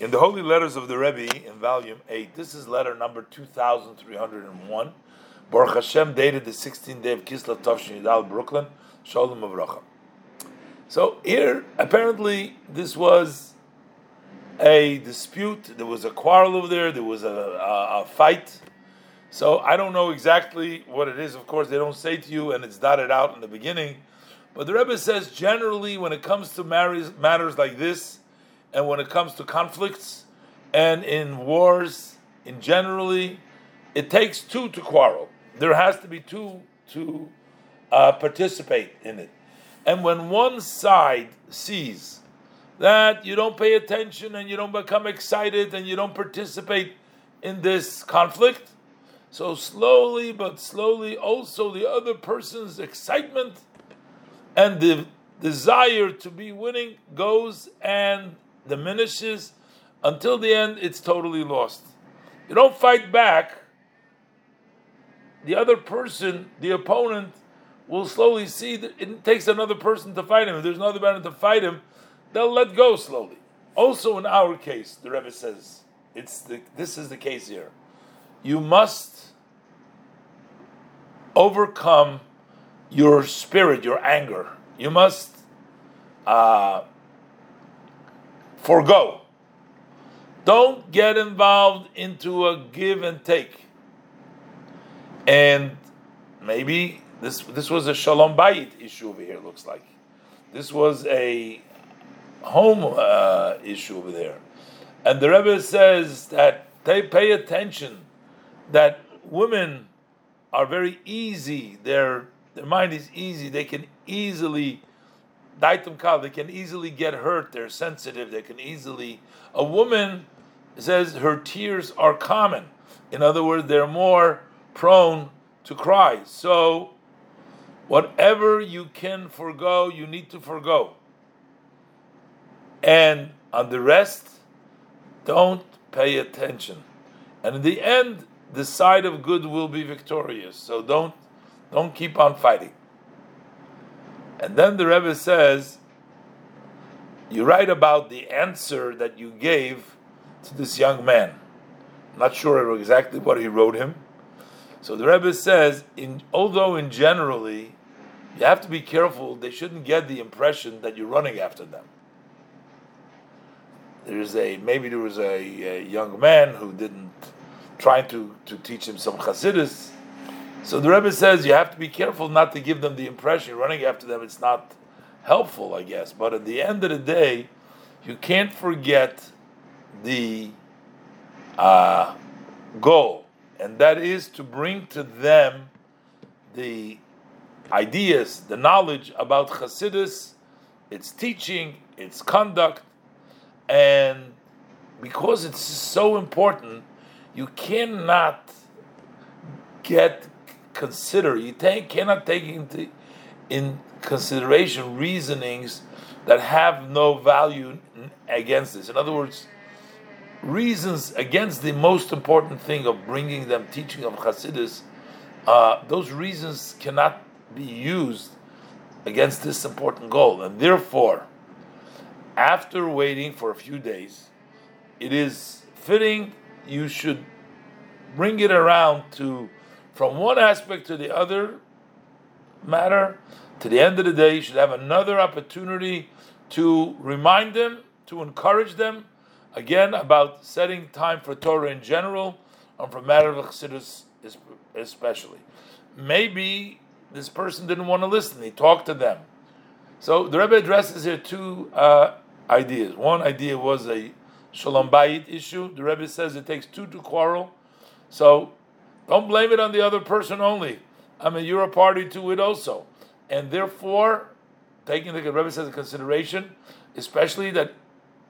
In the Holy Letters of the Rebbe in volume 8, this is letter number 2301, Baruch Hashem, dated the 16th day of Kislev Tovshin Yidal, Brooklyn, Shalom Avracha. So here, apparently, this was a dispute, there was a quarrel over there, there was a, a, a fight. So I don't know exactly what it is. Of course, they don't say to you, and it's dotted out in the beginning. But the Rebbe says generally, when it comes to matters like this, and when it comes to conflicts and in wars in generally, it takes two to quarrel. There has to be two to uh, participate in it. And when one side sees that you don't pay attention and you don't become excited and you don't participate in this conflict, so slowly but slowly also the other person's excitement and the desire to be winning goes and diminishes until the end it's totally lost. You don't fight back, the other person, the opponent, will slowly see that it takes another person to fight him. If there's another man to fight him, they'll let go slowly. Also, in our case, the Rebbe says, it's the, this is the case here. You must overcome your spirit, your anger. You must uh, forego. Don't get involved into a give and take. And maybe this this was a shalom bayit issue over here. Looks like this was a home uh, issue over there, and the Rebbe says that they pay attention that women are very easy. Their their mind is easy. They can easily daitum kal. They can easily get hurt. They're sensitive. They can easily. A woman says her tears are common. In other words, they're more prone to cry. So, whatever you can forego, you need to forego. And on the rest, don't pay attention. And in the end, the side of good will be victorious. So don't don't keep on fighting. And then the Rebbe says, you write about the answer that you gave to this young man. I'm not sure exactly what he wrote him. So the Rebbe says, in, although in generally, you have to be careful, they shouldn't get the impression that you're running after them. There's a maybe there was a, a young man who didn't trying to, to teach him some Hasidus, so the Rebbe says you have to be careful not to give them the impression running after them. It's not helpful, I guess. But at the end of the day, you can't forget the uh, goal, and that is to bring to them the ideas, the knowledge about Hasidus, its teaching, its conduct, and because it's so important, you cannot get consider, you take, cannot take into in consideration reasonings that have no value against this. In other words, reasons against the most important thing of bringing them teaching of Hasidus, uh, those reasons cannot be used against this important goal. And therefore, after waiting for a few days, it is fitting you should bring it around to from one aspect to the other matter, to the end of the day, you should have another opportunity to remind them, to encourage them, again, about setting time for Torah in general, and for matter of Chassidus especially. Maybe this person didn't want to listen, he talked to them. So the Rebbe addresses here two uh, ideas. One idea was a Shalom Bayit issue. The Rebbe says it takes two to quarrel. So don't blame it on the other person only. I mean, you're a party to it also. And therefore, taking the Rebbe says in consideration, especially that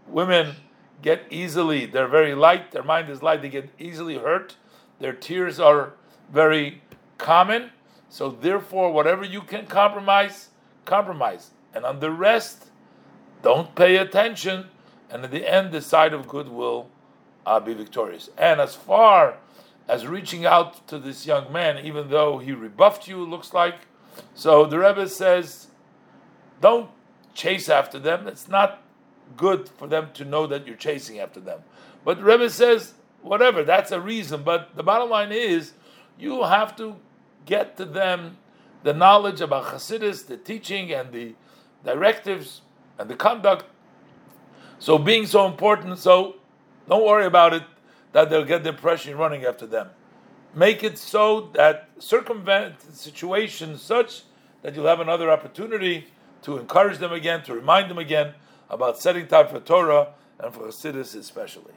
women get easily, they're very light, their mind is light, they get easily hurt, their tears are very common. So therefore, whatever you can compromise, compromise. And on the rest, don't pay attention. And at the end, the side of good will uh, be victorious. And as far as reaching out to this young man, even though he rebuffed you, looks like. So the Rebbe says, don't chase after them. It's not good for them to know that you're chasing after them. But the Rebbe says, whatever, that's a reason. But the bottom line is, you have to get to them the knowledge about Hasidus, the teaching and the directives and the conduct. So being so important, so don't worry about it that they'll get you're running after them. Make it so that circumvent the situation such that you'll have another opportunity to encourage them again, to remind them again about setting time for Torah and for Hasidus especially.